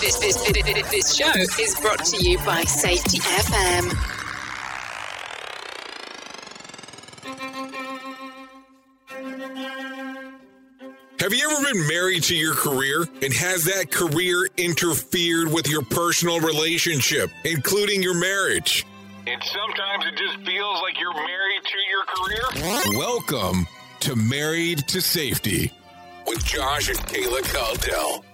This, this, this, this show is brought to you by Safety FM. Have you ever been married to your career and has that career interfered with your personal relationship, including your marriage? And sometimes it just feels like you're married to your career? Welcome to Married to Safety with Josh and Kayla Caldell.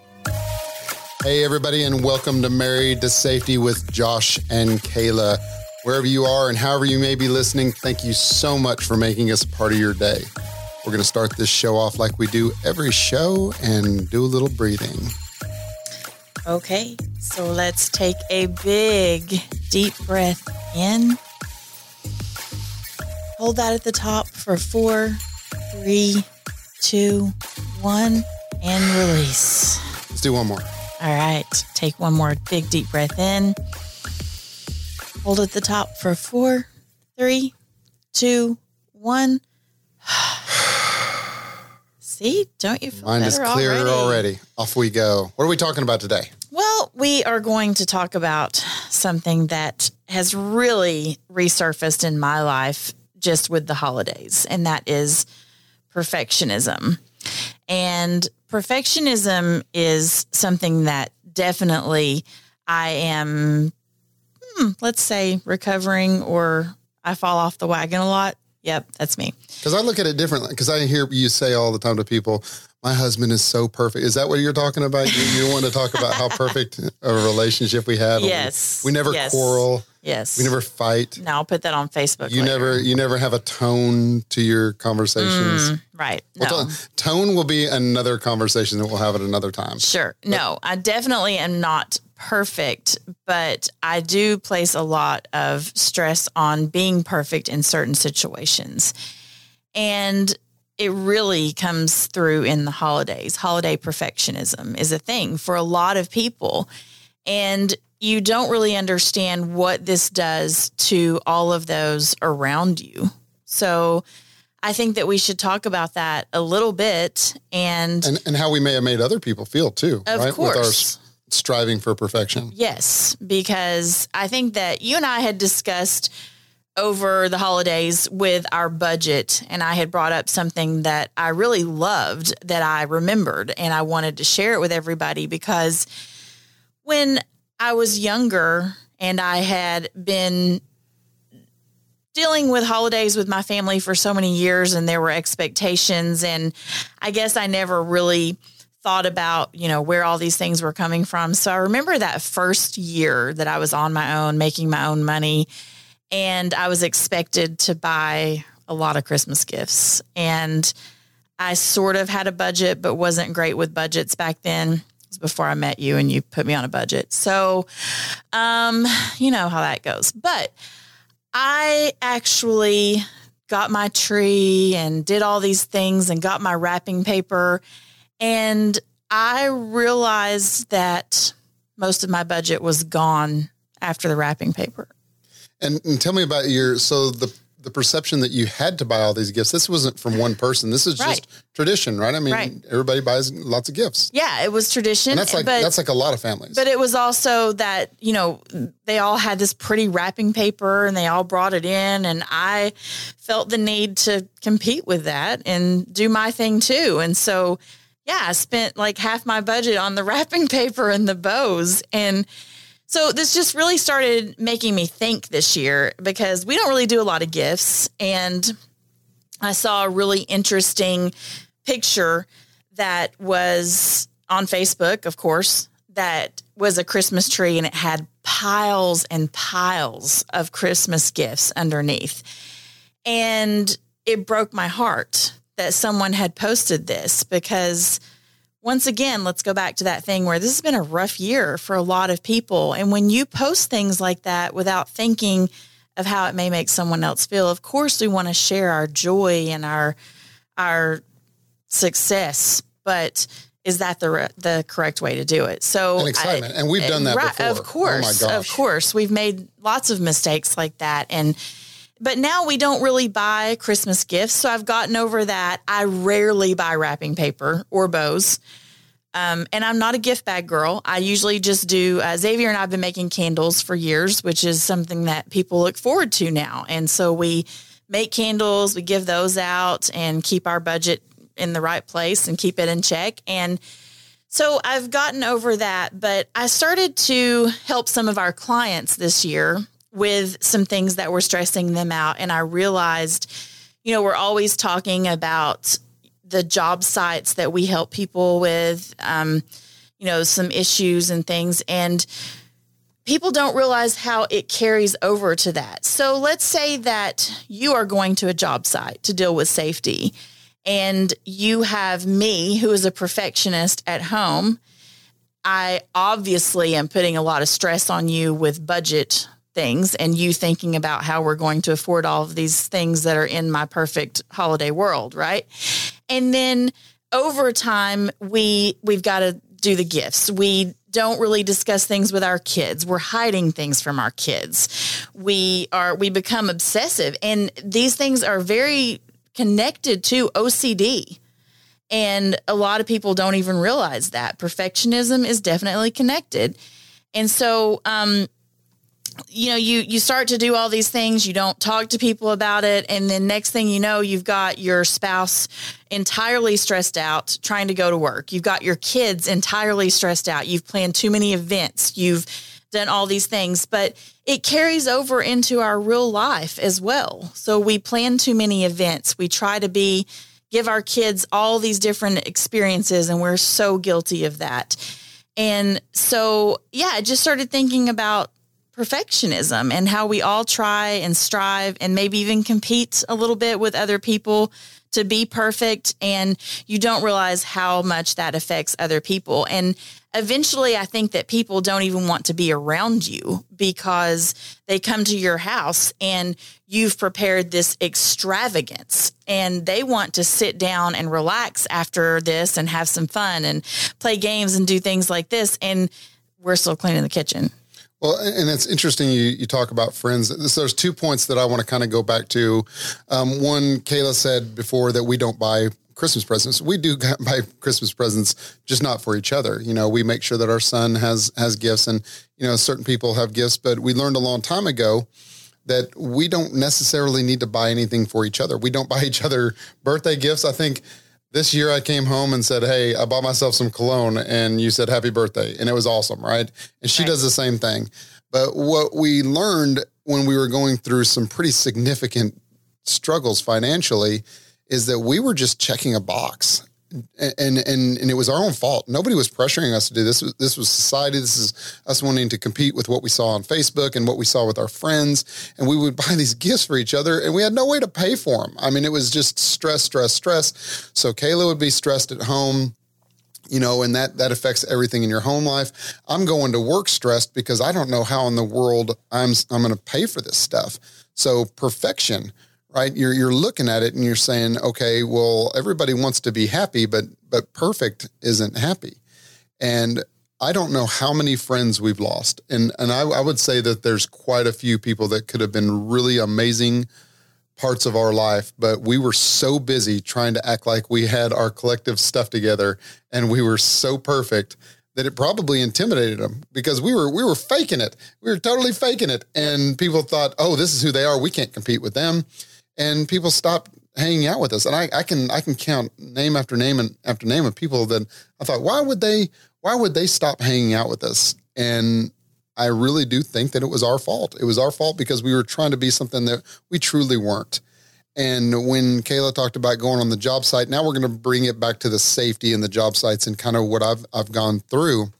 Hey, everybody, and welcome to Married to Safety with Josh and Kayla. Wherever you are and however you may be listening, thank you so much for making us part of your day. We're going to start this show off like we do every show and do a little breathing. Okay, so let's take a big, deep breath in. Hold that at the top for four, three, two, one, and release. Let's do one more. All right, take one more big, deep breath in. Hold at the top for four, three, two, one. See, don't you feel Mind is clearer already? already. Off we go. What are we talking about today? Well, we are going to talk about something that has really resurfaced in my life just with the holidays, and that is perfectionism. And perfectionism is something that definitely I am, hmm, let's say, recovering or I fall off the wagon a lot. Yep, that's me. Because I look at it differently. Because I hear you say all the time to people, my husband is so perfect. Is that what you're talking about? You, you want to talk about how perfect a relationship we have? Yes. We, never Yes. quarrel. Yes. We never fight. No, I'll put that on Facebook. You later. never you never have a tone to your conversations. Mm, right. Well, No. to- tone will be another conversation that we'll have at another time. Sure. No, I definitely am not perfect, but I do place a lot of stress on being perfect in certain situations. And it really comes through in the holidays. Holiday perfectionism is a thing for a lot of people. And you don't really understand what this does to all of those around you. So I think that we should talk about that a little bit and And and how we may have made other people feel too, Of right? With our course. striving for perfection. Yes, because I think that you and I had discussed over the holidays with our budget, and I had brought up something that I really loved that I remembered, and I wanted to share it with everybody because when I was younger and I had been dealing with holidays with my family for so many years and there were expectations and I guess I never really thought about, you know, where all these things were coming from. So I remember that first year that I was on my own, making my own money, and I was expected to buy a lot of Christmas gifts. And I sort of had a budget, but wasn't great with budgets back then. Before I met you and you put me on a budget. So, um, you know how that goes. But I actually got my tree and did all these things and got my wrapping paper. And I realized that most of my budget was gone after the wrapping paper. And, and tell me about your so the the perception that you had to buy all these gifts. This wasn't from one person. This is Right. just tradition, right? I mean, Right. everybody buys lots of gifts, Yeah, it was tradition. and that's like but, that's like a lot of families. but it was also that, you know, they all had this pretty wrapping paper and they all brought it in. And I felt the need to compete with that and do my thing too. And so, yeah, I spent like half my budget on the wrapping paper and the bows. And so this just really started making me think this year because we don't really do a lot of gifts. And I saw a really interesting picture that was on Facebook, of course, that was a Christmas tree and it had piles and piles of Christmas gifts underneath. And it broke my heart that someone had posted this because once again, let's go back to that thing where this has been a rough year for a lot of people. And when you post things like that without thinking of how it may make someone else feel, of course we want to share our joy and our our success, but is that the re- the correct way to do it? So And excitement. And we've done that before. Of Oh my course, of course, we've made lots of mistakes like that, and but now we don't really buy Christmas gifts. So I've gotten over that. I rarely buy wrapping paper or bows. Um, and I'm not a gift bag girl. I usually just do. Uh, Xavier and I've been making candles for years, which is something that people look forward to now. And so we make candles, we give those out, and keep our budget in the right place and keep it in check. And so I've gotten over that, but I started to help some of our clients this year with some things that were stressing them out. And I realized, you know, we're always talking about the job sites that we help people with, um, you know, some issues and things. And people don't realize how it carries over to that. So let's say that you are going to a job site to deal with safety and you have me who is a perfectionist at home. I obviously am putting a lot of stress on you with budget things and you thinking about how we're going to afford all of these things that are in my perfect holiday world, right? And then over time we we've got to do the gifts. We don't really discuss things with our kids. We're hiding things from our kids. We are we become obsessive and these things are very connected to OCD. And a lot of people don't even realize that perfectionism is definitely connected. And so, um, you know, you you start to do all these things, you don't talk to people about it, and then next thing you know, you've got your spouse entirely stressed out trying to go to work. You've got your kids entirely stressed out. You've planned too many events. You've done all these things, but it carries over into our real life as well. So we plan too many events. We try to be give our kids all these different experiences and we're so guilty of that. And so, yeah, I just started thinking about perfectionism and how we all try and strive and maybe even compete a little bit with other people to be perfect. And you don't realize how much that affects other people. And eventually i think that people don't even want to be around you because they come to your house and you've prepared this extravagance. And they want to sit down and relax after this and have some fun and play games and do things like this. And we're still cleaning the kitchen well, and it's interesting you, you talk about friends. So there's two points that I want to kind of go back to. Um, one, Kayla said before that we don't buy Christmas presents. We do buy Christmas presents, just not for each other. You know, we make sure that our son has has gifts, and you know, certain people have gifts. But we learned a long time ago that we don't necessarily need to buy anything for each other. We don't buy each other birthday gifts. I think this year I came home and said, Hey, I bought myself some cologne and you said happy birthday. And it was awesome, right? And she right. does the same thing. But what we learned when we were going through some pretty significant struggles financially is that we were just checking a box and and and it was our own fault. Nobody was pressuring us to do this. This was society. This is us wanting to compete with what we saw on Facebook and what we saw with our friends. And we would buy these gifts for each other, and we had no way to pay for them. I mean, it was just stress, stress, stress. So Kayla would be stressed at home you know, and that that affects everything in your home life. I'm going to work stressed because I don't know how in the world I'm I'm going to pay for this stuff. So perfection right? You're you're looking at it and you're saying, okay, well, everybody wants to be happy, but but perfect isn't happy. And I don't know how many friends we've lost. And and I, I would say that there's quite a few people that could have been really amazing parts of our life, but we were so busy trying to act like we had our collective stuff together and we were so perfect that it probably intimidated them because we were we were faking it. We were totally faking it. And people thought, oh, this is who they are. We can't compete with them and people stopped hanging out with us. And I, I can I can count name after name and after name of people that I thought, why would they why would they stop hanging out with us? And I really do think that it was our fault. It was our fault because we were trying to be something that we truly weren't. And when Kayla talked about going on the job site, now we're going to bring it back to the safety and the job sites and kind of what I've I've gone through.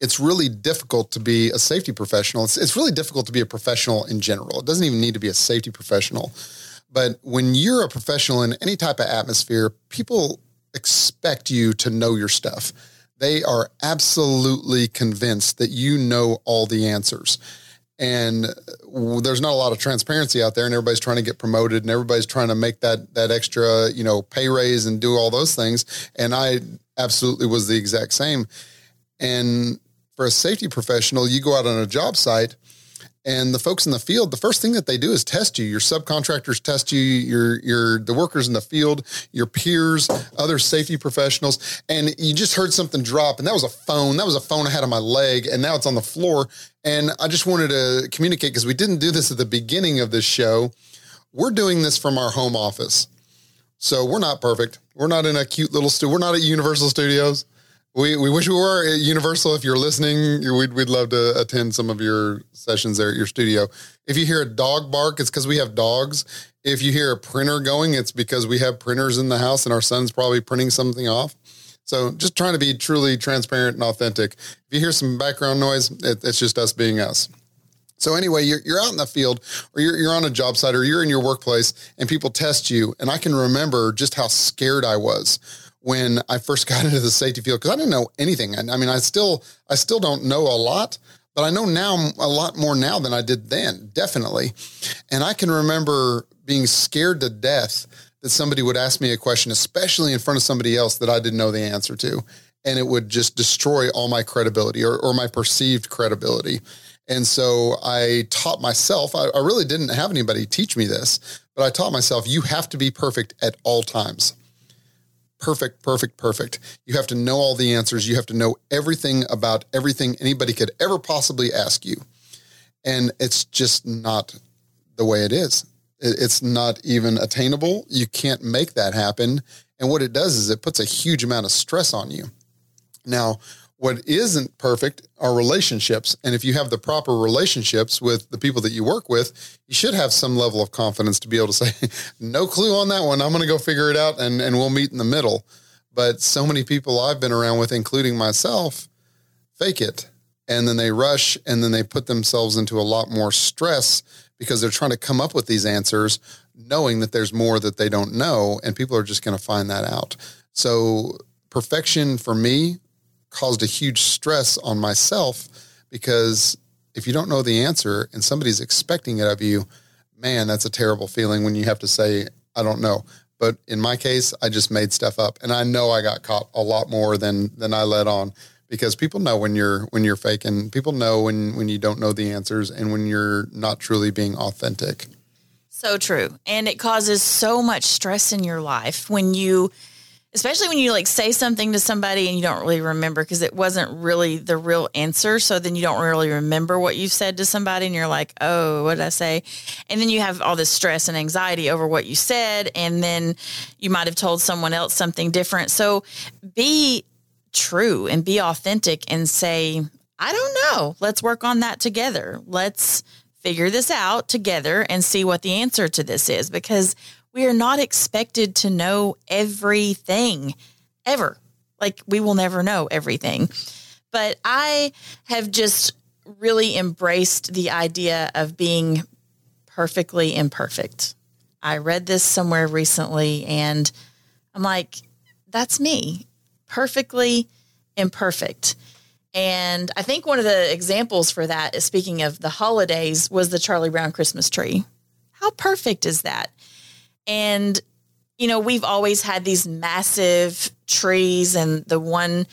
It's really difficult to be a safety professional. It's, it's really difficult to be a professional in general. It doesn't even need to be a safety professional. But when you're a professional in any type of atmosphere, people expect you to know your stuff. They are absolutely convinced that you know all the answers. And uh, there's not a lot of transparency out there, and everybody's trying to get promoted, and everybody's trying to make that that extra, you know, pay raise and do all those things. And I absolutely was the exact same. And for a safety professional, you go out on a job site And the folks in the field, the first thing that they do is test you. Your subcontractors test you, your your the workers in the field, your peers, other safety professionals. And you just heard something drop, and that was a phone. That was a phone I had on my leg, and now it's on the floor. And I just wanted to communicate because we didn't do this at the beginning of this show. We're doing this from our home office. So we're not perfect. We're not in a cute little studio. We're not at Universal Studios. We, we wish we were at Universal. If you're listening, we'd, we'd love to attend some of your sessions there at your studio. If you hear a dog bark, it's because we have dogs. If you hear a printer going, it's because we have printers in the house and our son's probably printing something off. So just trying to be truly transparent and authentic. If you hear some background noise, it, it's just us being us. So anyway, you're, you're out in the field or you're, you're on a job site or you're in your workplace and people test you. And I can remember just how scared I was when I first got into the safety field because I didn't know anything. I, I mean, I still I still don't know a lot, but I know now a lot more now than I did then, definitely. And I can remember being scared to death that somebody would ask me a question, especially in front of somebody else that I didn't know the answer to. And it would just destroy all my credibility or, or my perceived credibility. And so I taught myself, I, I really didn't have anybody teach me this, but I taught myself, you have to be perfect at all times perfect, perfect, perfect. You have to know all the answers. You have to know everything about everything anybody could ever possibly ask you. And it's just not the way it is. It's not even attainable. You can't make that happen. And what it does is it puts a huge amount of stress on you. Now, what isn't perfect are relationships. And if you have the proper relationships with the people that you work with, you should have some level of confidence to be able to say, no clue on that one. I'm going to go figure it out and, and we'll meet in the middle. But so many people I've been around with, including myself, fake it. And then they rush and then they put themselves into a lot more stress because they're trying to come up with these answers, knowing that there's more that they don't know. And people are just going to find that out. So, perfection for me caused a huge stress on myself because if you don't know the answer and somebody's expecting it of you, man, that's a terrible feeling when you have to say, I don't know. But in my case, I just made stuff up and I know I got caught a lot more than than I let on because people know when you're when you're faking. People know when when you don't know the answers and when you're not truly being authentic. So true. And it causes so much stress in your life when you especially when you like say something to somebody and you don't really remember because it wasn't really the real answer. So then you don't really remember what you said to somebody and you're like, oh, what did I say? And then you have all this stress and anxiety over what you said. And then you might have told someone else something different. So be true and be authentic and say, I don't know. Let's work on that together. Let's figure this out together and see what the answer to this is because we are not expected to know everything ever. Like we will never know everything. But I have just really embraced the idea of being perfectly imperfect. I read this somewhere recently and I'm like, that's me, perfectly imperfect. And I think one of the examples for that, is speaking of the holidays, was the Charlie Brown Christmas tree. How perfect is that? And, you know, we've always had these massive trees. And the one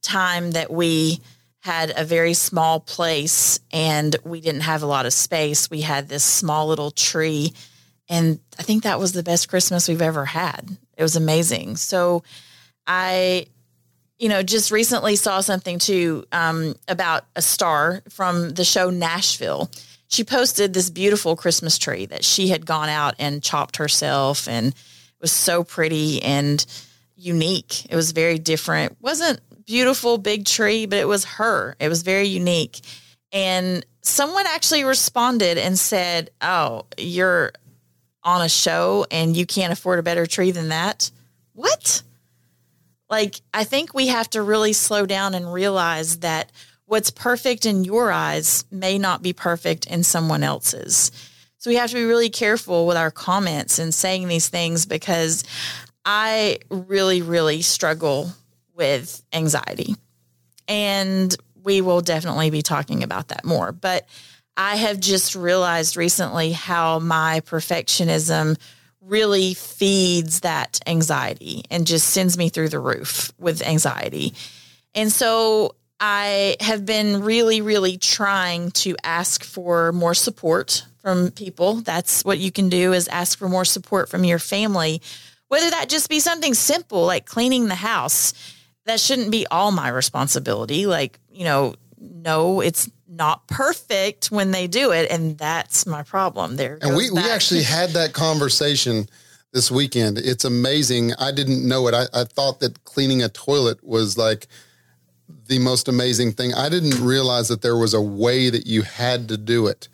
time that we had a very small place and we didn't have a lot of space, we had this small little tree. And I think that was the best Christmas we've ever had. It was amazing. So I, you know, just recently saw something too um, about a star from the show Nashville she posted this beautiful Christmas tree that she had gone out and chopped herself and it was so pretty and unique. It was very different. It wasn't beautiful big tree, but it was her. It was very unique. And someone actually responded and said, "Oh, you're on a show and you can't afford a better tree than that?" What? Like I think we have to really slow down and realize that what's perfect in your eyes may not be perfect in someone else's. So we have to be really careful with our comments and saying these things because I really, really struggle with anxiety. And we will definitely be talking about that more. But I have just realized recently how my perfectionism really feeds that anxiety and just sends me through the roof with anxiety. And so I have been really, really trying to ask for more support from people. That's what you can do is ask for more support from your family, whether that just be something simple like cleaning the house. That shouldn't be all my responsibility. Like, you know, no, it's not perfect when they do it. And that's my problem there. And we, we actually had that conversation this weekend. It's amazing. I didn't know it. I, I thought that cleaning a toilet was like the most amazing thing. I didn't realize that there was a way that you had to do it.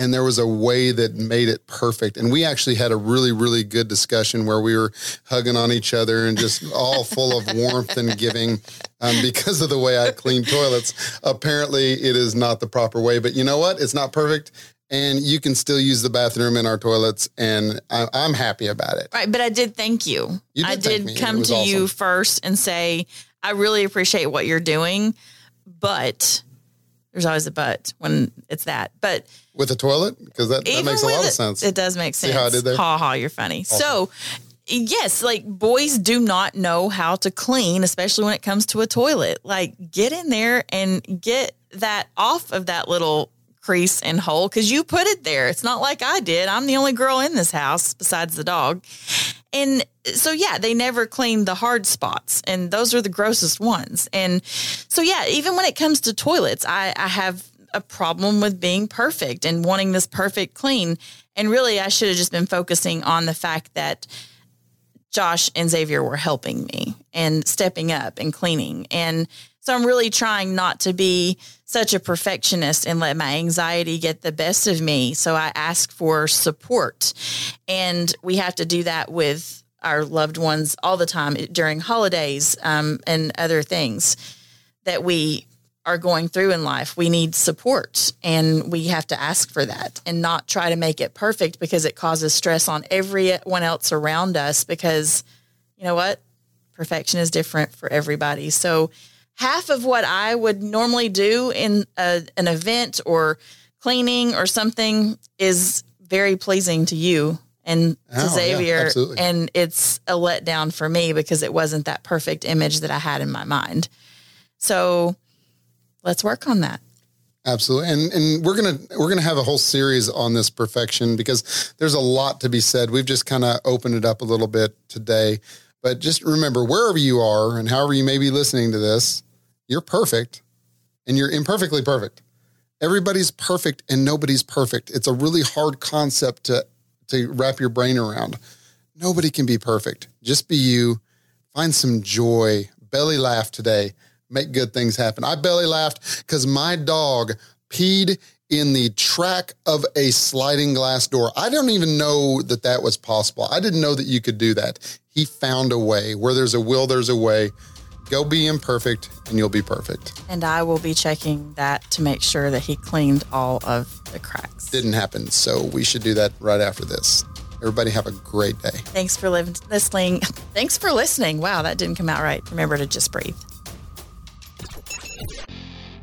And there was a way that made it perfect. And we actually had a really, really good discussion where we were hugging on each other and just all full of warmth and giving um, because of the way I clean toilets. Apparently, it is not the proper way. But you know what? It's not perfect and you can still use the bathroom in our toilets and I, am happy about it right but i did thank you, you did i did come to awesome. you first and say I really appreciate what you're doing, but there's always a but when it's that. But with the toilet, because that, that makes a lot it, of sense. It does make sense. See how I did there? Ha ha, you're funny. Awesome. So yes, like boys do not know how to clean, especially when it comes to a toilet. Like get in there and get that off of that little crease and hole because you put it there. It's not like I did. I'm the only girl in this house besides the dog. And so, yeah, they never clean the hard spots, and those are the grossest ones. And so, yeah, even when it comes to toilets, I, I have a problem with being perfect and wanting this perfect clean. And really, I should have just been focusing on the fact that Josh and Xavier were helping me and stepping up and cleaning. And so I'm really trying not to be such a perfectionist and let my anxiety get the best of me. So I ask for support. And we have to do that with our loved ones all the time during holidays um, and other things that we are going through in life. We need support and we have to ask for that and not try to make it perfect because it causes stress on everyone else around us because you know what? Perfection is different for everybody. So half of what I would normally do in a, an event or cleaning or something is very pleasing to you and to oh, Xavier. Yeah, and it's a letdown for me because it wasn't that perfect image that I had in my mind. So let's work on that. Absolutely. And and we're going to we're going to have a whole series on this perfection because there's a lot to be said. We've just kind of opened it up a little bit today. But just remember wherever you are and however you may be listening to this, you're perfect and you're imperfectly perfect. Everybody's perfect and nobody's perfect. It's a really hard concept to, to wrap your brain around. Nobody can be perfect. Just be you. Find some joy. Belly laugh today. Make good things happen. I belly laughed because my dog peed in the track of a sliding glass door. I don't even know that that was possible. I didn't know that you could do that. He found a way. Where there's a will, there's a way. Go be imperfect and you'll be perfect. And I will be checking that to make sure that he cleaned all of the cracks. Didn't happen. So we should do that right after this. Everybody have a great day. Thanks for listening. Thanks for listening. Wow, that didn't come out right. Remember to just breathe.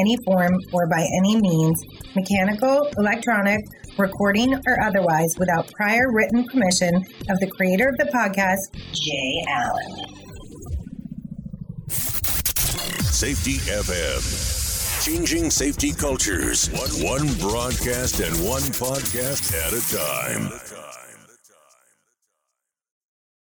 any form or by any means, mechanical, electronic, recording, or otherwise, without prior written permission of the creator of the podcast, Jay Allen. Safety FM. Changing safety cultures, one, one broadcast and one podcast at a time.